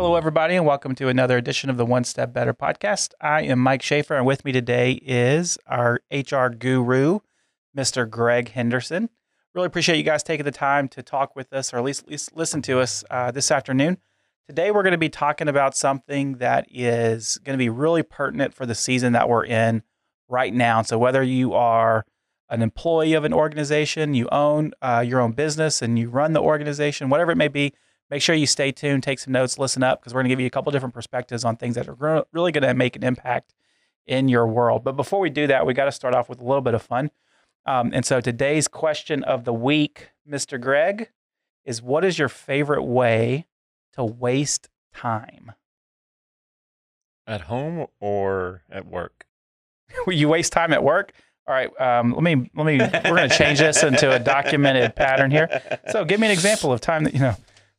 Hello, everybody, and welcome to another edition of the One Step Better podcast. I am Mike Schaefer, and with me today is our HR guru, Mr. Greg Henderson. Really appreciate you guys taking the time to talk with us, or at least, at least listen to us uh, this afternoon. Today, we're going to be talking about something that is going to be really pertinent for the season that we're in right now. So, whether you are an employee of an organization, you own uh, your own business, and you run the organization, whatever it may be, make sure you stay tuned, take some notes, listen up, because we're going to give you a couple different perspectives on things that are really going to make an impact in your world. But before we do that, we got to start off with a little bit of fun. Um, and so today's question of the week, Mr. Greg, is what is your favorite way to waste time? At home or at work? you waste time at work? All right, um, let me let me. We're going to change this into a documented pattern here. So, give me an example of time that you know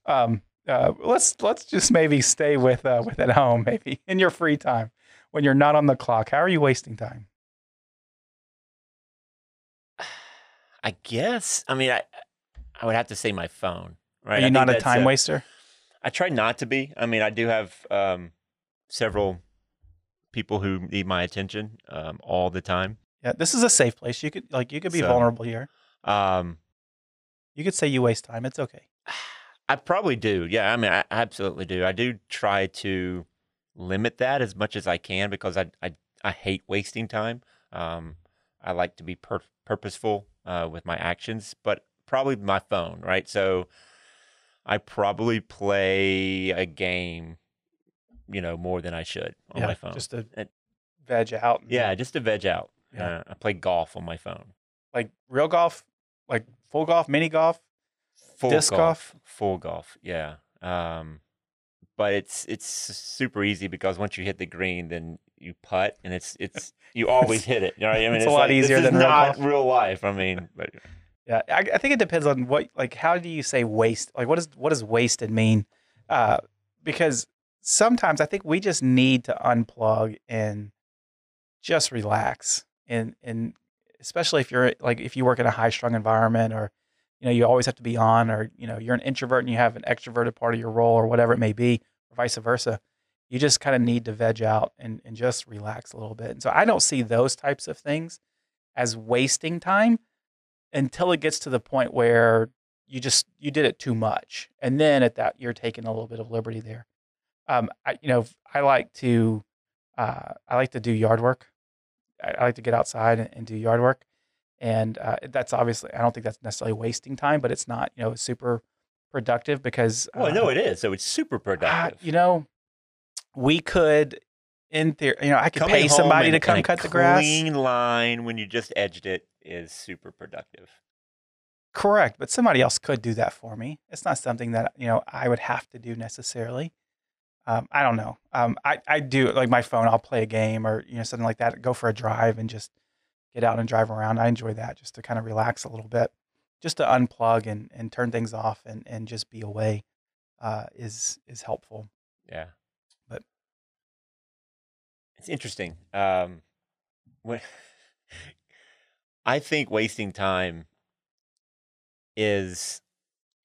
um, uh, let's let's just maybe stay with uh, with at home, maybe in your free time when you're not on the clock. How are you wasting time? I guess. I mean, I I would have to say my phone. Right? Are you not a time a, waster? I try not to be. I mean, I do have um, several people who need my attention um, all the time. Yeah, this is a safe place. You could like you could be so, vulnerable here. Um, you could say you waste time. It's okay. I probably do. Yeah, I mean, I absolutely do. I do try to limit that as much as I can because I I, I hate wasting time. Um, I like to be pur- purposeful uh, with my actions, but probably my phone, right? So I probably play a game, you know, more than I should on yeah, my phone. Just to and, veg out. Yeah, just to veg out. Yeah. Uh, I play golf on my phone. Like real golf, like full golf, mini golf. Full disc golf, golf, full golf, yeah. Um, but it's it's super easy because once you hit the green, then you putt, and it's it's you always hit it. You know, I mean, it's, it's a lot like, easier than not real, real life. I mean, but yeah, I, I, think it depends on what like how do you say waste? Like, what does what does wasted mean? Uh, because sometimes I think we just need to unplug and just relax, and and especially if you're like if you work in a high strung environment or you know you always have to be on or you know you're an introvert and you have an extroverted part of your role or whatever it may be or vice versa you just kind of need to veg out and, and just relax a little bit. And so i don't see those types of things as wasting time until it gets to the point where you just you did it too much. And then at that you're taking a little bit of liberty there. Um I, you know i like to uh, i like to do yard work. I, like to get outside and, and do yard work and uh, that's obviously I don't think that's necessarily wasting time, but it's not you know super productive because well, uh, no, it is. So it's super productive. you know, we could in theory, you know, I could Coming pay somebody to come cut the grass. Clean line when you just edged it is super productive. Correct, but somebody else could do that for me. It's not something that you know I would have to do necessarily. Um, I don't know. Um, I I do like my phone. I'll play a game or you know something like that. Go for a drive and just get out and drive around. I enjoy that just to kind of relax a little bit, just to unplug and, and turn things off and, and just be away uh, is is helpful. Yeah, but it's interesting. Um, when I think wasting time is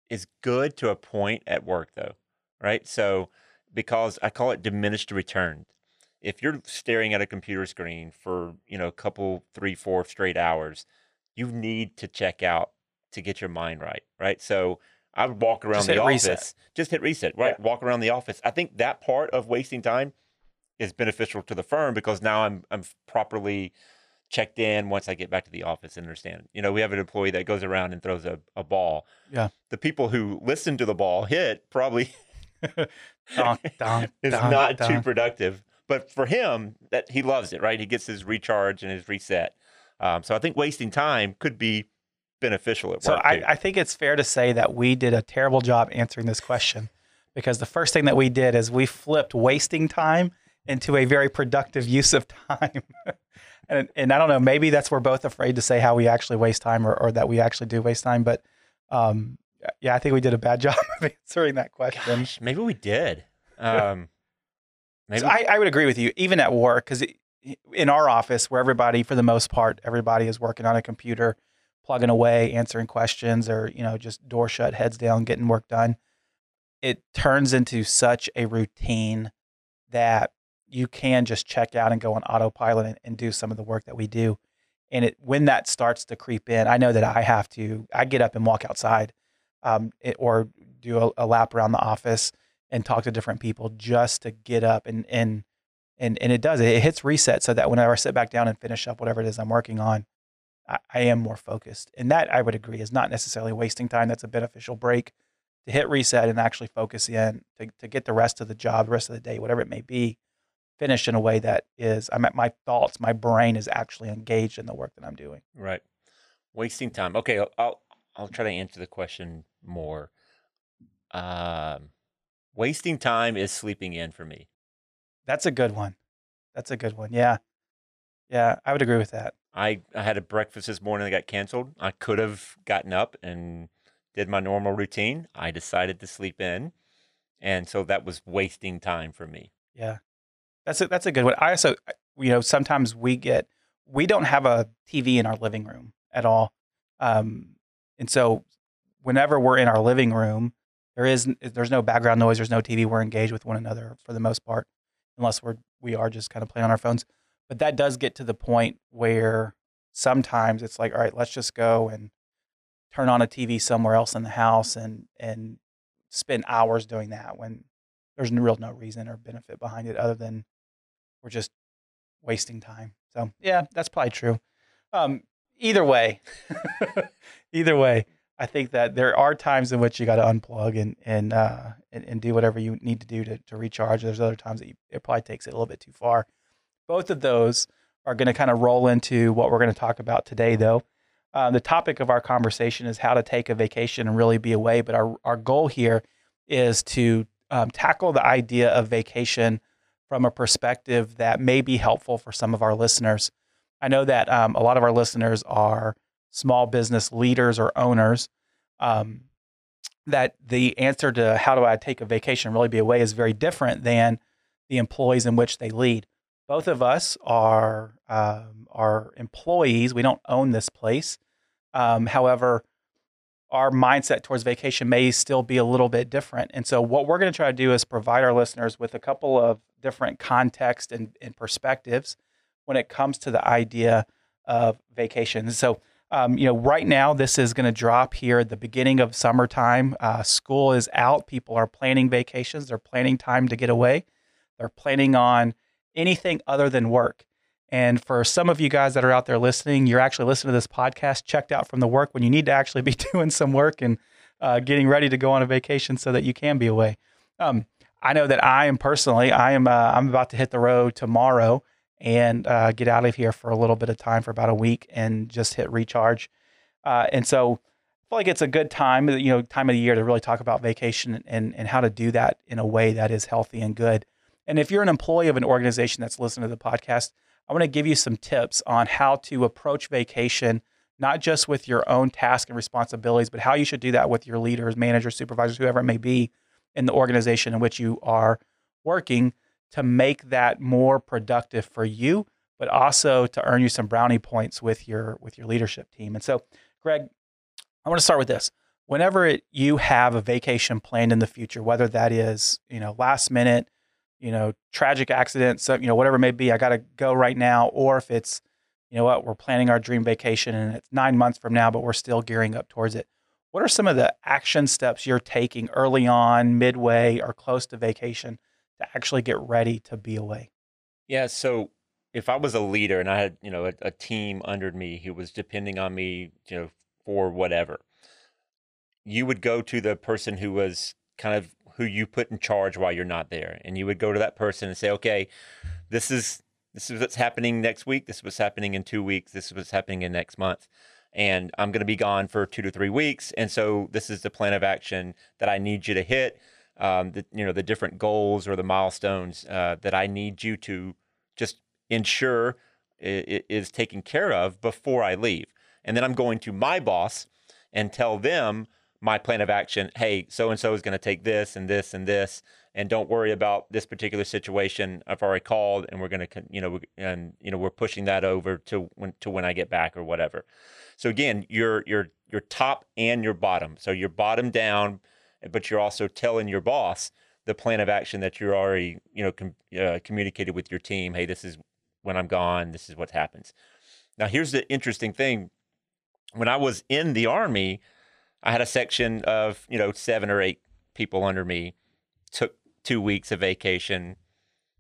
is good to a point at work, though, right? So because I call it diminished return if you're staring at a computer screen for you know a couple three four straight hours you need to check out to get your mind right right? So i would walk around the office reset. just hit reset right? Yeah. walk around the office. I think that part of wasting time is beneficial to the firm because now i'm i'm properly checked in once i get back to the office and understand. You know we have an employee that goes around and throws a, a ball. Yeah. The people who listen to the ball hit probably donk, donk, is not too productive but for him, that he loves it, right? He gets his recharge and his reset. Um, so I think wasting time could be beneficial at so work. So I, I, think it's fair to say that we did a terrible job answering this question because the first thing that we did is we flipped wasting time into a very productive use of time. and, and I don't know, maybe that's we're both afraid to say how we actually waste time or, or that we actually do waste time. But um, yeah, I think we did a bad job of answering that question. Gosh, maybe we did. Um, Maybe. So I, I would agree with you, even at work, because in our office, where everybody, for the most part, everybody is working on a computer, plugging away, answering questions, or you know, just door shut, heads down, getting work done. it turns into such a routine that you can just check out and go on autopilot and, and do some of the work that we do. And it when that starts to creep in, I know that I have to. I get up and walk outside, um, it, or do a, a lap around the office and talk to different people just to get up and and and and it does it hits reset so that whenever I sit back down and finish up whatever it is I'm working on, I, I am more focused. And that I would agree is not necessarily wasting time. That's a beneficial break to hit reset and actually focus in to, to get the rest of the job, the rest of the day, whatever it may be, finished in a way that is I'm at my thoughts, my brain is actually engaged in the work that I'm doing. Right. Wasting time. Okay, I'll I'll, I'll try to answer the question more. Um, wasting time is sleeping in for me. That's a good one. That's a good one. Yeah. Yeah, I would agree with that. I, I had a breakfast this morning that got canceled. I could have gotten up and did my normal routine. I decided to sleep in. And so that was wasting time for me. Yeah. That's a, that's a good one. I also, you know, sometimes we get, we don't have a TV in our living room at all. Um, and so whenever we're in our living room, there is, there's no background noise. There's no TV. We're engaged with one another for the most part, unless we're, we are just kind of playing on our phones. But that does get to the point where sometimes it's like, all right, let's just go and turn on a TV somewhere else in the house and and spend hours doing that when there's no real no reason or benefit behind it other than we're just wasting time. So yeah, that's probably true. Um, either way, either way, I think that there are times in which you got to unplug and and, uh, and, and do whatever you need to do to, to recharge. There's other times that you, it probably takes it a little bit too far. Both of those are going to kind of roll into what we're going to talk about today, though. Uh, the topic of our conversation is how to take a vacation and really be away. But our, our goal here is to um, tackle the idea of vacation from a perspective that may be helpful for some of our listeners. I know that um, a lot of our listeners are small business leaders or owners. Um, that the answer to how do I take a vacation really be away is very different than the employees in which they lead both of us are um, are employees. We don't own this place. Um, however, our mindset towards vacation may still be a little bit different. And so, what we're going to try to do is provide our listeners with a couple of different context and, and perspectives when it comes to the idea of vacation. So, um, you know, right now this is going to drop here at the beginning of summertime. Uh, school is out. People are planning vacations. They're planning time to get away. They're planning on anything other than work. And for some of you guys that are out there listening, you're actually listening to this podcast checked out from the work when you need to actually be doing some work and uh, getting ready to go on a vacation so that you can be away. Um, I know that I am personally, I am, uh, I'm about to hit the road tomorrow and uh, get out of here for a little bit of time for about a week and just hit recharge. Uh, and so I feel like it's a good time, you know, time of the year to really talk about vacation and, and how to do that in a way that is healthy and good. And if you're an employee of an organization that's listening to the podcast, I want to give you some tips on how to approach vacation, not just with your own tasks and responsibilities, but how you should do that with your leaders, managers, supervisors, whoever it may be in the organization in which you are working to make that more productive for you, but also to earn you some brownie points with your with your leadership team. And so, Greg, I want to start with this. Whenever it, you have a vacation planned in the future, whether that is, you know, last minute, you know, tragic accident, so you know, whatever it may be, I got to go right now. Or if it's, you know what, we're planning our dream vacation and it's nine months from now, but we're still gearing up towards it. What are some of the action steps you're taking early on, midway, or close to vacation to actually get ready to be away? Yeah. So if I was a leader and I had, you know, a, a team under me who was depending on me, you know, for whatever, you would go to the person who was kind of who you put in charge while you're not there. And you would go to that person and say, okay, this is this is what's happening next week. This is what's happening in two weeks. This is what's happening in next month. And I'm going to be gone for two to three weeks. And so this is the plan of action that I need you to hit. Um, the you know the different goals or the milestones uh, that I need you to just ensure is taken care of before I leave. And then I'm going to my boss and tell them my plan of action hey so and so is going to take this and this and this and don't worry about this particular situation. I've already called and we're going to you know and you know we're pushing that over to when to when i get back or whatever. So again your your your top and your bottom. So your bottom down but you're also telling your boss the plan of action that you're already, you know, com- uh, communicated with your team. Hey, this is when I'm gone. This is what happens. Now, here's the interesting thing. When I was in the army, I had a section of, you know, seven or eight people under me, took two weeks of vacation,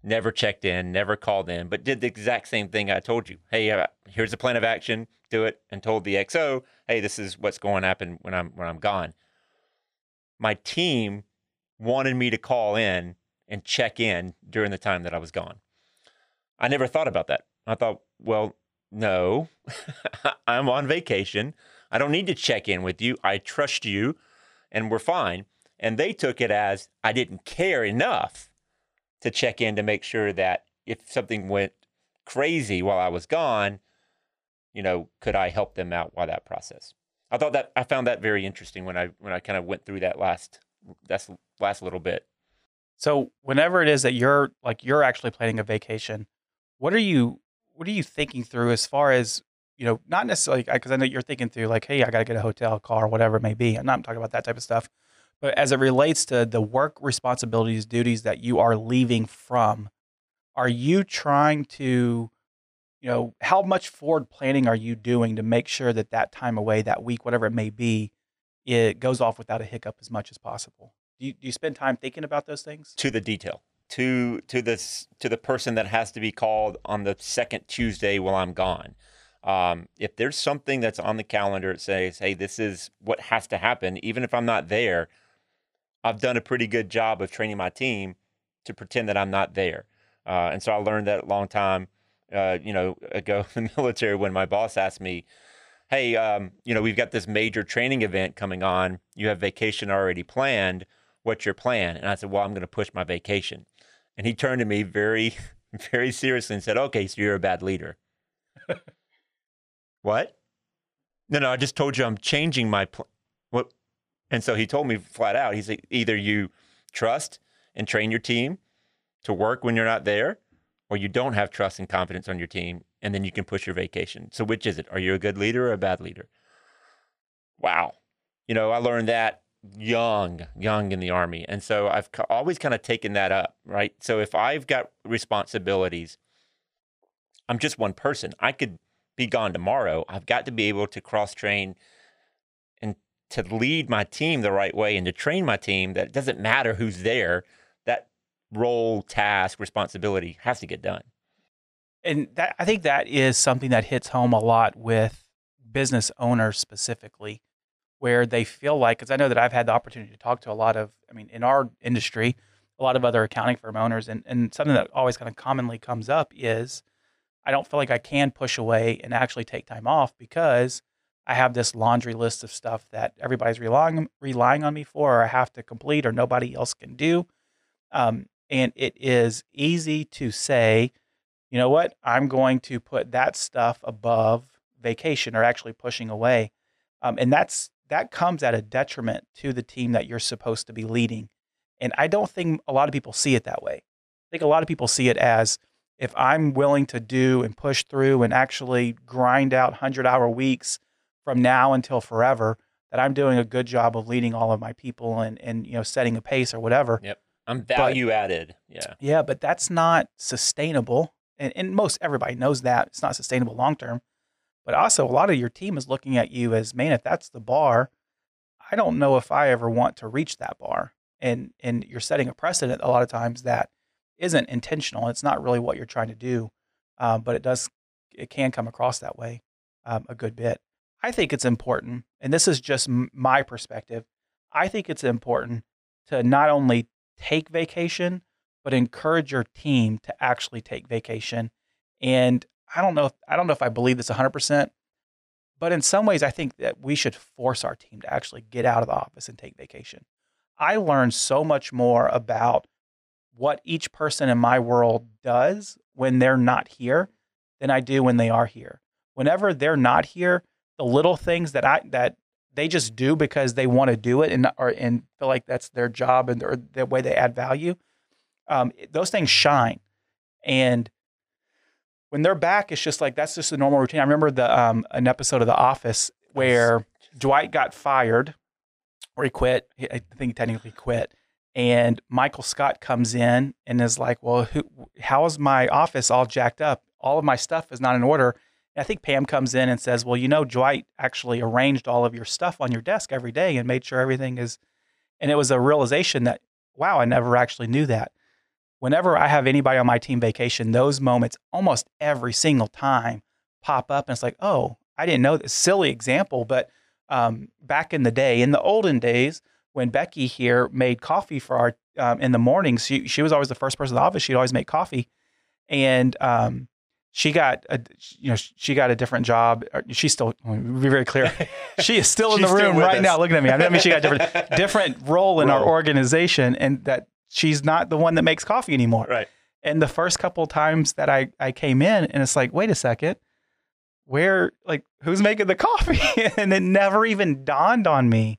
never checked in, never called in, but did the exact same thing I told you. Hey, uh, here's the plan of action. Do it, and told the XO, hey, this is what's going to happen when I'm when I'm gone. My team wanted me to call in and check in during the time that I was gone. I never thought about that. I thought, well, no, I'm on vacation. I don't need to check in with you. I trust you, and we're fine. And they took it as I didn't care enough to check in to make sure that if something went crazy while I was gone, you know, could I help them out while that process? I thought that I found that very interesting when I when I kind of went through that last that's last little bit. So whenever it is that you're like you're actually planning a vacation, what are you what are you thinking through as far as you know, not necessarily because I know you're thinking through like, hey, I got to get a hotel, car, whatever it may be. I'm not talking about that type of stuff, but as it relates to the work responsibilities, duties that you are leaving from, are you trying to, you know, how much forward planning are you doing to make sure that that time away, that week, whatever it may be, it goes off without a hiccup as much as possible? Do you, do you spend time thinking about those things? To the detail. To to this to the person that has to be called on the second Tuesday while I'm gone. Um, if there's something that's on the calendar that says, "Hey, this is what has to happen," even if I'm not there, I've done a pretty good job of training my team to pretend that I'm not there. Uh, and so I learned that a long time, uh, you know, ago in the military when my boss asked me, "Hey, um, you know, we've got this major training event coming on. You have vacation already planned. What's your plan?" And I said, "Well, I'm going to push my vacation." And he turned to me very, very seriously and said, "Okay, so you're a bad leader." what? No, no, I just told you I'm changing my plan. What? And so he told me flat out, he said, either you trust and train your team to work when you're not there, or you don't have trust and confidence on your team, and then you can push your vacation. So which is it? Are you a good leader or a bad leader? Wow. You know, I learned that young, young in the army. And so I've always kind of taken that up, right? So if I've got responsibilities, I'm just one person. I could be gone tomorrow. I've got to be able to cross train and to lead my team the right way and to train my team that it doesn't matter who's there. Role, task, responsibility has to get done. And that I think that is something that hits home a lot with business owners specifically where they feel like, because I know that I've had the opportunity to talk to a lot of, I mean, in our industry, a lot of other accounting firm owners, and, and something that always kind of commonly comes up is I don't feel like I can push away and actually take time off because I have this laundry list of stuff that everybody's relying relying on me for, or I have to complete, or nobody else can do. Um, and it is easy to say, you know what, I'm going to put that stuff above vacation, or actually pushing away, um, and that's that comes at a detriment to the team that you're supposed to be leading. And I don't think a lot of people see it that way. I think a lot of people see it as if I'm willing to do and push through and actually grind out 100 hour weeks from now until forever, that I'm doing a good job of leading all of my people and, and you know, setting a pace or whatever. Yep. I'm value but, added. Yeah. Yeah, but that's not sustainable. And, and most everybody knows that it's not sustainable long term. But also, a lot of your team is looking at you as, man, if that's the bar, I don't know if I ever want to reach that bar. And and you're setting a precedent a lot of times that isn't intentional. It's not really what you're trying to do, um, but it does it can come across that way um, a good bit. I think it's important, and this is just m- my perspective. I think it's important to not only take vacation, but encourage your team to actually take vacation. And I don't know if I don't know if I believe this 100%, but in some ways I think that we should force our team to actually get out of the office and take vacation. I learned so much more about what each person in my world does when they're not here than I do when they are here. Whenever they're not here, the little things that I that they just do because they want to do it and or and feel like that's their job and or the way they add value, um, those things shine. And when they're back, it's just like that's just a normal routine. I remember the um, an episode of The Office where Dwight got fired or he quit. I think he technically quit. And Michael Scott comes in and is like, "Well, who, how is my office all jacked up? All of my stuff is not in order." I think Pam comes in and says, "Well, you know, Dwight actually arranged all of your stuff on your desk every day and made sure everything is." And it was a realization that, wow, I never actually knew that. Whenever I have anybody on my team vacation, those moments almost every single time pop up, and it's like, "Oh, I didn't know this." Silly example, but um, back in the day, in the olden days, when Becky here made coffee for our um, in the mornings, she she was always the first person in the office. She'd always make coffee, and um, she got a you know she got a different job. She's still be very clear. She is still in the room right us. now, looking at me. I mean, she got a different different role in our organization, and that she's not the one that makes coffee anymore. Right. And the first couple of times that I I came in, and it's like, wait a second, where like who's making the coffee? and it never even dawned on me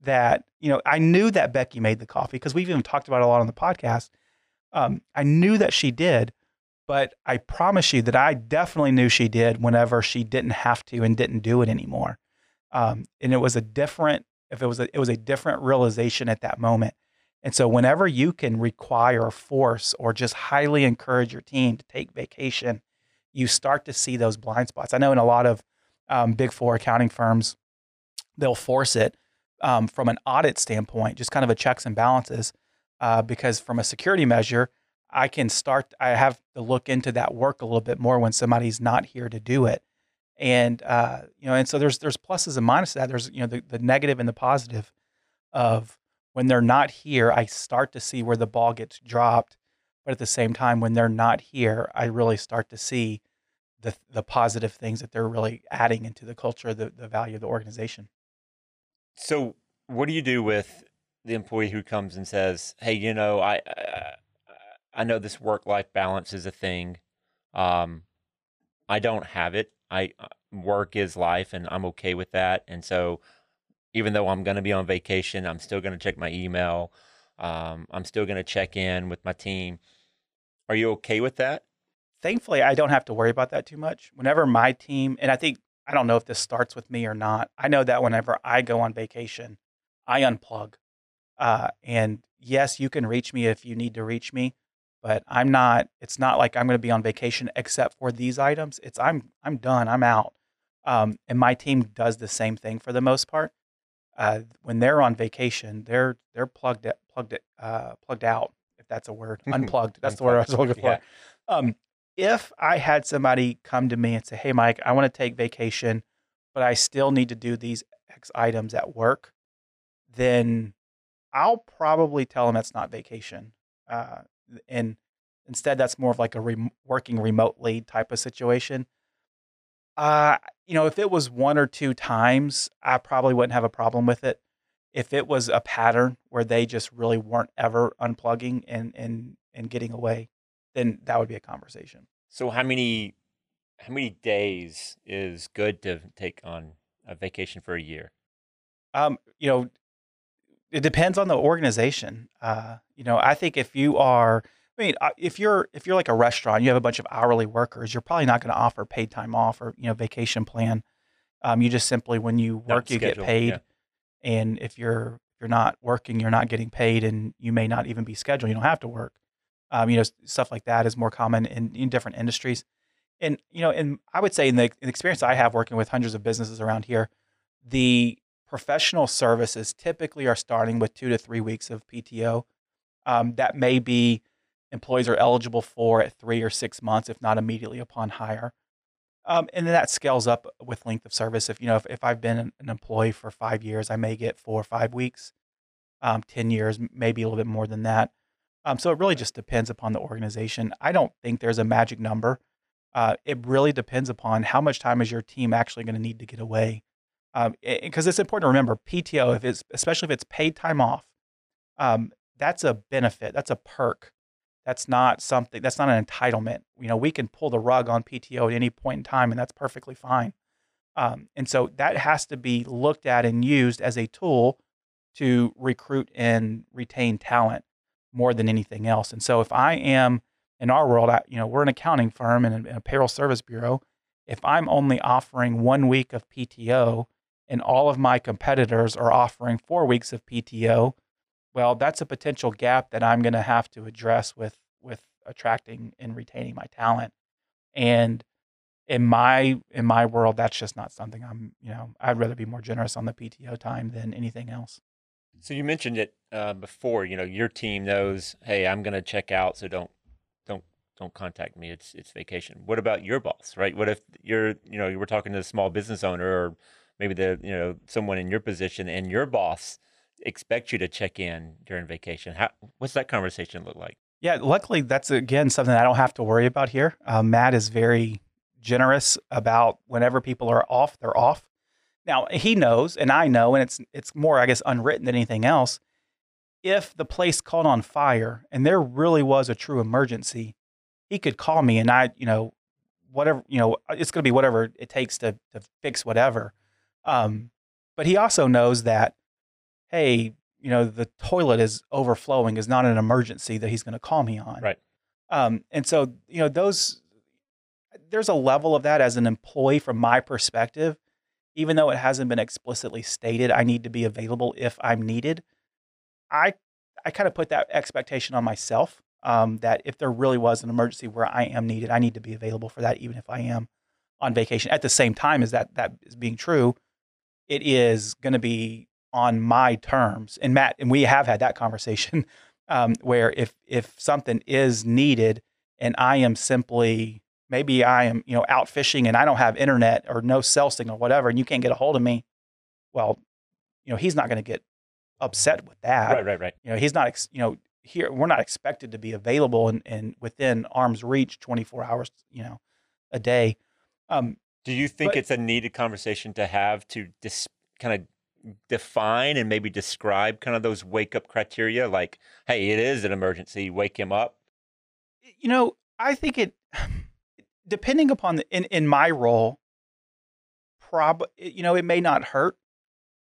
that you know I knew that Becky made the coffee because we've even talked about it a lot on the podcast. Um, I knew that she did, but I promise you that I definitely knew she did whenever she didn't have to and didn't do it anymore. Um, and it was a different if it was a, it was a different realization at that moment. And so whenever you can require force or just highly encourage your team to take vacation, you start to see those blind spots. I know in a lot of um, big four accounting firms, they'll force it um, from an audit standpoint, just kind of a checks and balances. Uh, because from a security measure, I can start, I have to look into that work a little bit more when somebody's not here to do it. And, uh, you know, and so there's, there's pluses and minuses to that. There's, you know, the, the negative and the positive of when they're not here, I start to see where the ball gets dropped. But at the same time, when they're not here, I really start to see the, the positive things that they're really adding into the culture, the, the value of the organization. So, what do you do with the employee who comes and says, "Hey, you know, I I, know this work life balance is a thing. Um, I don't have it. I uh, work is life, and I'm okay with that. And so, even though I'm going to be on vacation, I'm still going to check my email. Um, I'm still going to check in with my team. Are you okay with that? thankfully I don't have to worry about that too much. Whenever my team, and I think I don't know if this starts with me or not. I know that whenever I go on vacation, I unplug. Uh, and yes, you can reach me if you need to reach me, but I'm not. It's not like I'm going to be on vacation except for these items. It's I'm I'm done. I'm out. Um, and my team does the same thing for the most part. Uh, when they're on vacation, they're they're plugged it, plugged it, uh, plugged out. If that's a word, unplugged. That's the word I was looking for. Yeah. Um, if I had somebody come to me and say, "Hey, Mike, I want to take vacation, but I still need to do these X items at work," then I'll probably tell them that's not vacation, uh, and instead that's more of like a rem- working remotely type of situation. Uh, you know, if it was one or two times, I probably wouldn't have a problem with it. If it was a pattern where they just really weren't ever unplugging and and and getting away, then that would be a conversation. So, how many how many days is good to take on a vacation for a year? Um, you know, it depends on the organization. Uh, you know, I think if you are, I mean, uh, if you're if you're like a restaurant, you have a bunch of hourly workers, you're probably not going to offer paid time off or you know vacation plan. Um, you just simply when you work, you get paid, yeah. and if you're if you're not working, you're not getting paid, and you may not even be scheduled. You don't have to work. Um, you know, stuff like that is more common in, in different industries. And you know, and I would say in the, in the experience I have working with hundreds of businesses around here, the professional services typically are starting with two to three weeks of PTO. Um, that may be employees are eligible for at three or six months, if not immediately upon hire. Um, and then that scales up with length of service. If you know, if, if I've been an, employee for five years, I may get four or five weeks. Um, Ten years, maybe a little bit more than that. Um, so it really just depends upon the organization. I don't think there's a magic number. Uh, it really depends upon how much time is your team actually going to need to get away. Because it's important to remember PTO, if it's especially if it's paid time off, um, that's a benefit. That's a perk. That's not something. That's not an entitlement. You know, we can pull the rug on PTO at any point in time, and that's perfectly fine. Um, and so that has to be looked at and used as a tool to recruit and retain talent more than anything else. And so if I am in our world, I, you know, we're an accounting firm and a, and a payroll service bureau. If I'm only offering one week of PTO and all of my competitors are offering four weeks of PTO, well, that's a potential gap that I'm going to have to address with with attracting and retaining my talent. And in my in my world, that's just not something I'm. You know, I'd rather be more generous on the PTO time than anything else. So you mentioned it uh, before. You know, your team knows, hey, I'm going to check out, so don't don't don't contact me. It's it's vacation. What about your boss, right? What if you're you know you were talking to a small business owner or maybe the you know someone in your position and your boss expect you to check in during vacation. How what's that conversation look like? Yeah, luckily that's again something I don't have to worry about here. Uh, Matt is very generous about whenever people are off, they're off. Now he knows, and I know, and it's it's more, I guess, unwritten than anything else. If the place caught on fire and there really was a true emergency, he could call me, and I, you know, whatever, you know, it's going to be whatever it takes to to fix whatever. Um, but he also knows that, hey, you know, the toilet is overflowing is not an emergency that he's going to call me on. Right. Um, and so, you know, those, there's a level of that as an employee from my perspective, even though it hasn't been explicitly stated, I need to be available if I'm needed. I, I kind of put that expectation on myself um, that if there really was an emergency where I am needed, I need to be available for that, even if I am on vacation. At the same time as that that is being true, it is going to be on my terms. And Matt, and we have had that conversation um, where if if something is needed and I am simply maybe I am you know out fishing and I don't have internet or no cell signal, whatever, and you can't get a hold of me, well, you know he's not going to get upset with that. Right, right, right. You know he's not ex- you know here we're not expected to be available and, and within arm's reach 24 hours you know a day. Um, Do you think but- it's a needed conversation to have to dis- kind of define and maybe describe kind of those wake up criteria? Like, hey, it is an emergency. Wake him up. you know, I think it depending upon the in in my role, prob you know, it may not hurt,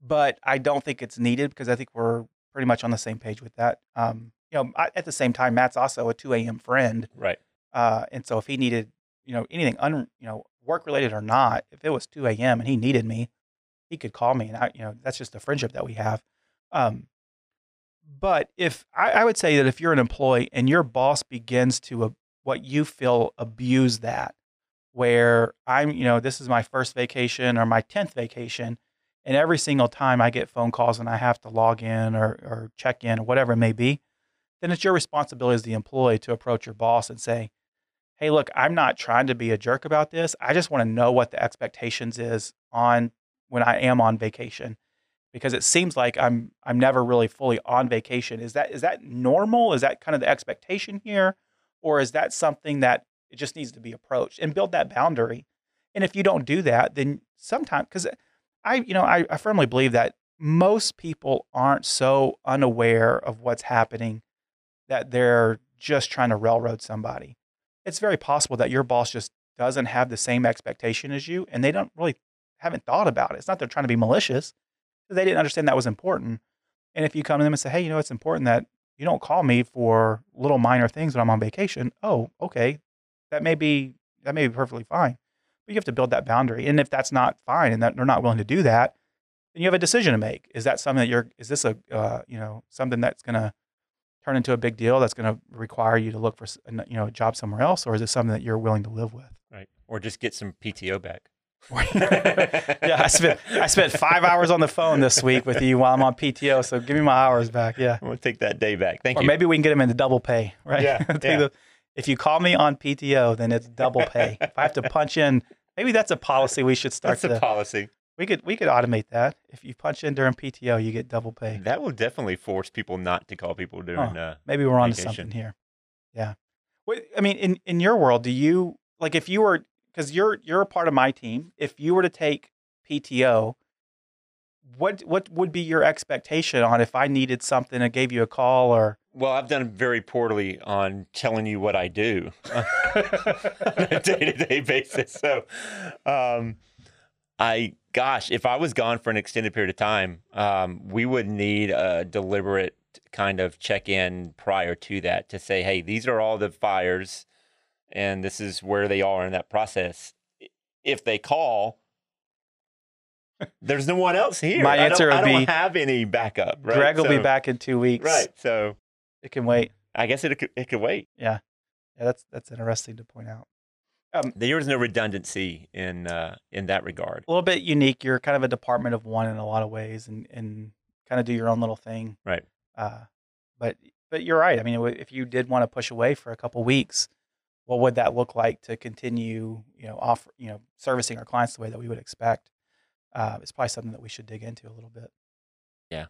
but I don't think it's needed because I think we're pretty much on the same page with that. Um, you know, I, at the same time, Matt's also a two a.m. friend, Right. uh, and so if he needed, you know, anything un you know work related or not, if it was two a.m. and he needed me, he could call me, and I, you know, that's just the friendship that we have. Um, but if I, I would say that if you're an employee and your boss begins to uh, what you feel abuse that, where I'm, you know, this is my first vacation or my tenth vacation, and every single time I get phone calls and I have to log in or, or check in or whatever it may be, then it's your responsibility as the employee to approach your boss and say, "Hey, look, I'm not trying to be a jerk about this. I just want to know what the expectations is on when I am on vacation." because it seems like I'm I'm never really fully on vacation. Is that is that normal? Is that kind of the expectation here, or is that something that it just needs to be approached and build that boundary? And if you don't do that, then sometimes because I you know I, I firmly believe that most people aren't so unaware of what's happening that they're just trying to railroad somebody. It's very possible that your boss just doesn't have the same expectation as you, and they don't really haven't thought about it. It's not they're trying to be malicious they didn't understand that was important. And if you come to them and say, hey, you know, it's important that you don't call me for little minor things when I'm on vacation. Oh, okay. That may be that may be perfectly fine. But you have to build that boundary. And if that's not fine and that they're not willing to do that, then you have a decision to make. Is that something that you're is this a uh, you know, something that's to turn into a big deal that's going to require you to look for you know, a job somewhere else or is it something that you're willing to live with? Right. Or just get some PTO back. yeah, I spent I spent five hours on the phone this week with you while I'm on PTO. So give me my hours back. Yeah, I'm gonna take that day back. Thank or you. maybe we can get them into double pay. Right? Yeah, Take yeah. the- if you call me on PTO, then it's double pay. if I have to punch in, maybe that's a policy we should start That's a policy. We could we could automate that. If you punch in during PTO, you get double pay. That will definitely force people not to call people during. Uh, Maybe we're onto Vacation. something here. Yeah. What I mean, in in your world, do you like if you were because you're you're a part of my team. If you were to take PTO, what what would be your expectation on if I needed something and gave you a call or well, I've done very poorly on telling you what I do on a day-to-day basis. So, um, I gosh, if I was gone for an extended period of time, um, we would need a deliberate kind of check-in prior to that to say, hey, these are all the fires, and this is where they are in that process. If they call, there's no one else here. My I don't- answer I would don't, be, have any backup. Right? Greg will be back in two weeks. Right. So It can wait. I guess it could, it could wait. Yeah. Yeah, that's that's interesting to point out. There was no redundancy in uh, in that regard. A little bit unique. You're kind of a department of one in a lot of ways, and and kind of do your own little thing. Right. Uh, but but you're right. I mean, if you did want to push away for a couple weeks, what would that look like to continue, you know, offer, you know, servicing our clients the way that we would expect? Uh, it's probably something that we should dig into a little bit. Yeah.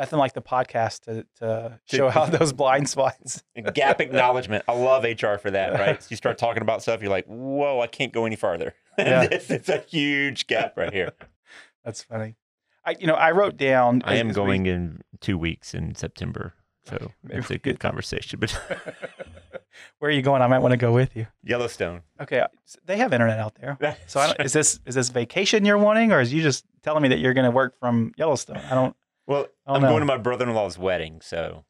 Nothing like the podcast to to show out those blind spots. Gap acknowledgement. I love HR for that. Right. So you start talking about stuff, you're like, whoa, I can't go any farther. Yeah. this is a huge gap right here. That's funny. I you know I wrote down. I am as we- going in two weeks in September. So it's a good conversation. But Where are you going? I might want to go with you. Yellowstone. Okay, uh, they have internet out there. So I don't, is this is this vacation you're wanting, or is you just telling me that you're going to work from Yellowstone? I don't. Well, Oh, I'm no. going to my brother-in-law's wedding, so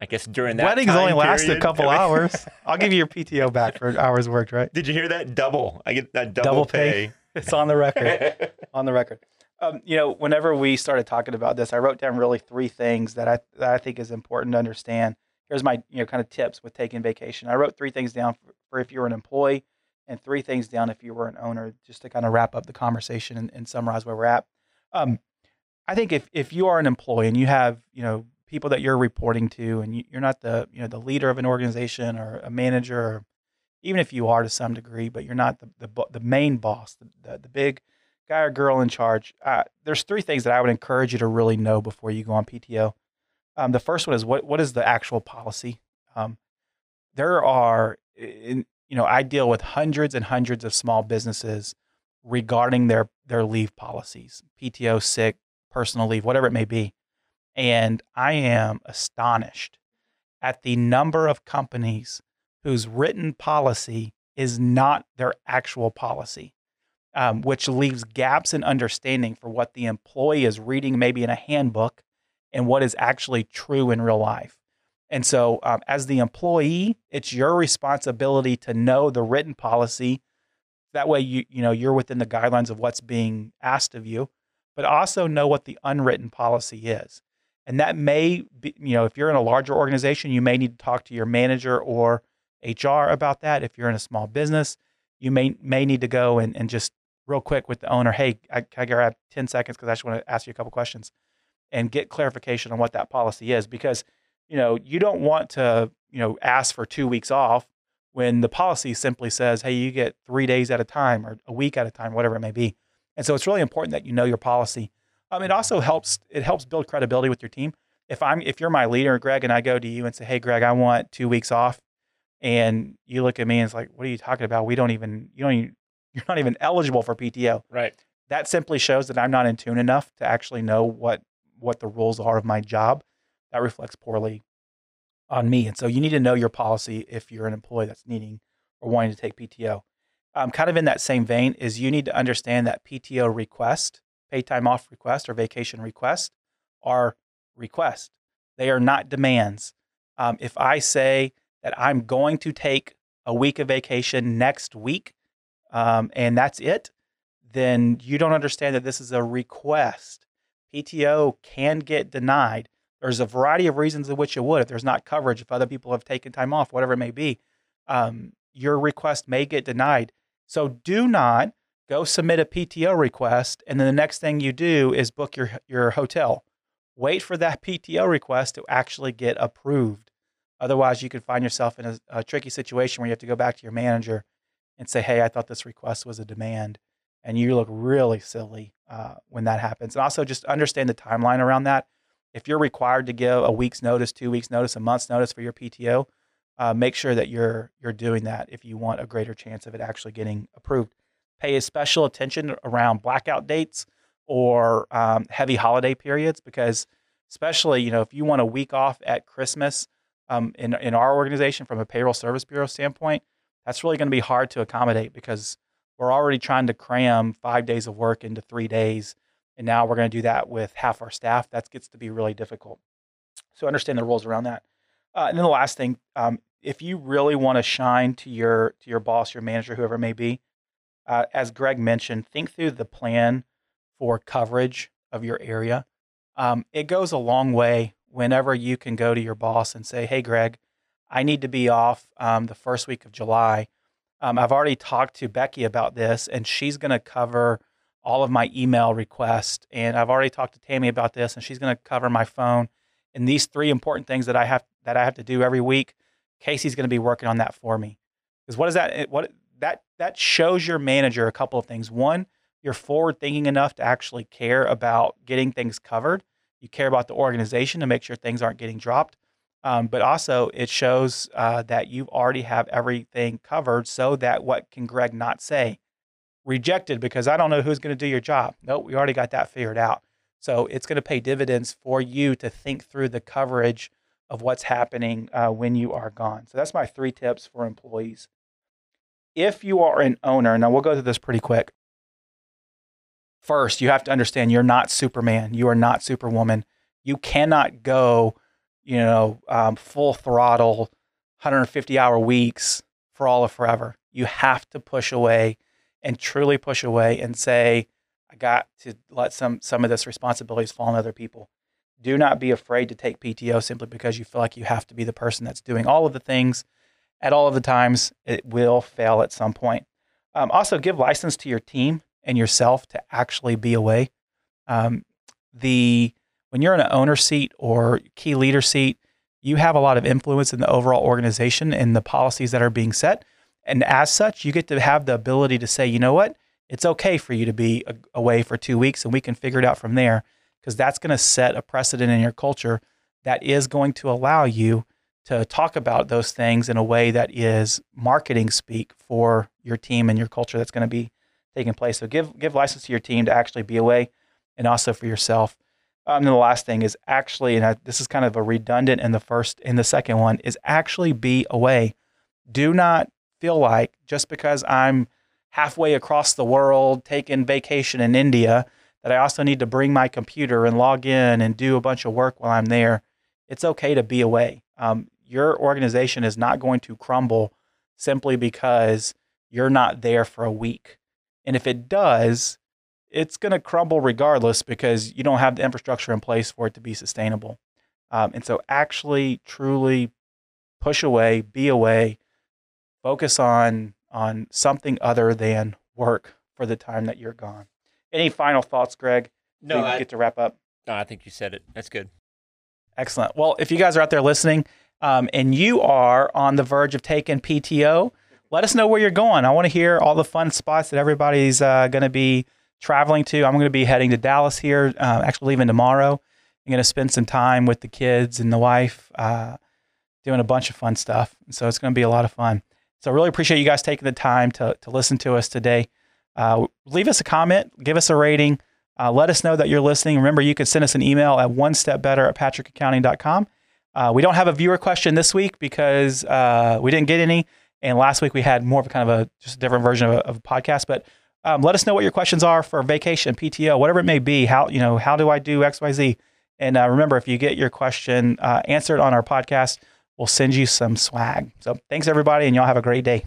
I guess during that Weddings only last a couple hours. I'll give you your PTO back for hours worked. Right? Did you hear that? Double. I get that double, Double pay. It's on the record. on the record. Um, you know, whenever we started talking about this, I wrote down really three things that I that I think is important to understand. Here's my you know kind of tips with taking vacation. I wrote three things down for, for if you were an employee, and three things down if you were an owner, just to kind of wrap up the conversation and, and summarize where we're at. Um, I think if if you are an employee and you have you know people that you're reporting to, and you, you're not the you know the leader of an organization or a manager, or even if you are to some degree, but you're not the the, the main boss, the, the the big guy or girl in charge. Uh, there's three things that I would encourage you to really know before you go on PTO. Um, the first one is what what is the actual policy? Um, there are, in, you know, I deal with hundreds and hundreds of small businesses regarding their their leave policies, PTO, sick, personal leave, whatever it may be, and I am astonished at the number of companies whose written policy is not their actual policy um, which leaves gaps in understanding for what the employee is reading, maybe in a handbook, and what is actually true in real life. And so, um, as the employee, it's your responsibility to know the written policy. That way, you you know you're within the guidelines of what's being asked of you, but also know what the unwritten policy is. And that may be, you know, if you're in a larger organization, you may need to talk to your manager or HR about that. If you're in a small business, you may may need to go and, and just real quick with the owner, hey, I, can I grab 10 seconds because I just want to ask you a couple questions and get clarification on what that policy is. Because, you know, you don't want to, you know, ask for two weeks off when the policy simply says, hey, you get three days at a time or a week at a time, whatever it may be. And so it's really important that you know your policy. Um, it also helps, it helps build credibility with your team. If I'm, if you're my leader, Greg, and I go to you and say, hey, Greg, I want two weeks off. And you look at me and it's like, what are you talking about? We don't even, you don't even, you're not even eligible for PTO. right. That simply shows that I'm not in tune enough to actually know what what the rules are of my job. That reflects poorly on me. And so you need to know your policy if you're an employee that's needing or wanting to take PTO. Um, kind of in that same vein is you need to understand that PTO request, pay time off request or vacation request are requests. They are not demands. Um, if I say that I'm going to take a week of vacation next week, um, and that's it, then you don't understand that this is a request. PTO can get denied. There's a variety of reasons in which it would. If there's not coverage, if other people have taken time off, whatever it may be, um, your request may get denied. So do not go submit a PTO request, and then the next thing you do is book your your hotel. Wait for that PTO request to actually get approved. Otherwise, you could find yourself in a, a tricky situation where you have to go back to your manager and say, "Hey, I thought this request was a demand," and you look really silly uh, when that happens. And also, just understand the timeline around that. If you're required to give a week's notice, two weeks' notice, a month's notice for your PTO, uh, make sure that you're you're doing that if you want a greater chance of it actually getting approved. Pay special attention around blackout dates or um, heavy holiday periods because, especially you know, if you want a week off at Christmas, um, in in our organization from a payroll service bureau standpoint, that's really going to be hard to accommodate because we're already trying to cram five days of work into three days, and now we're going to do that with half our staff. That gets to be really difficult. So understand the rules around that. Uh, and then the last thing, um, if you really want to shine to your to your boss, your manager, whoever it may be, uh, as Greg mentioned, think through the plan for coverage of your area. Um, it goes a long way whenever you can go to your boss and say, "Hey, Greg, I need to be off um, the first week of July." Um, I've already talked to Becky about this, and she's going to cover all of my email requests. And I've already talked to Tammy about this, and she's going to cover my phone. And these three important things that I have that I have to do every week, Casey's going to be working on that for me. Because what is that? What that that shows your manager a couple of things. One, you're forward thinking enough to actually care about getting things covered. You care about the organization to make sure things aren't getting dropped. Um, but also, it shows uh, that you already have everything covered so that what can Greg not say? Rejected because I don't know who's going to do your job. Nope, we already got that figured out. So it's going to pay dividends for you to think through the coverage of what's happening uh, when you are gone. So that's my three tips for employees. If you are an owner, now we'll go through this pretty quick. First, you have to understand you're not Superman. You are not Superwoman. You cannot go you know, um, full throttle, 150 hour weeks for all of forever. You have to push away and truly push away and say, I got to let some some of this responsibilities fall on other people. Do not be afraid to take PTO simply because you feel like you have to be the person that's doing all of the things at all of the times. It will fail at some point. Um, also, give license to your team and yourself to actually be away. Um, the when you're in an owner seat or key leader seat, you have a lot of influence in the overall organization and the policies that are being set. And as such, you get to have the ability to say, you know what? It's okay for you to be away for two weeks and we can figure it out from there because that's going to set a precedent in your culture that is going to allow you to talk about those things in a way that is marketing speak for your team and your culture that's going to be taking place. So give give license to your team to actually be away and also for yourself. Um, and the last thing is actually, and I, this is kind of a redundant in the first, in the second one, is actually be away. Do not feel like just because I'm halfway across the world taking vacation in India that I also need to bring my computer and log in and do a bunch of work while I'm there. It's okay to be away. Um, your organization is not going to crumble simply because you're not there for a week. And if it does, it's going to crumble regardless because you don't have the infrastructure in place for it to be sustainable. Um, and so, actually, truly push away, be away, focus on on something other than work for the time that you're gone. Any final thoughts, Greg? No, I get to wrap up. No, I think you said it. That's good. Excellent. Well, if you guys are out there listening um, and you are on the verge of taking PTO, let us know where you're going. I want to hear all the fun spots that everybody's uh, going to be traveling to. I'm going to be heading to Dallas here, uh, actually leaving tomorrow. I'm going to spend some time with the kids and the wife, uh, doing a bunch of fun stuff. So it's going to be a lot of fun. So I really appreciate you guys taking the time to, to listen to us today. Uh, leave us a comment, give us a rating, uh, let us know that you're listening. Remember, you can send us an email at one step better at patrickaccounting.com. Uh, we don't have a viewer question this week because uh, we didn't get any. And last week we had more of a kind of a just a different version of a, of a podcast. But um, let us know what your questions are for vacation, PTO, whatever it may be. How you know how do I do X Y Z? And uh, remember, if you get your question uh, answered on our podcast, we'll send you some swag. So thanks everybody, and y'all have a great day.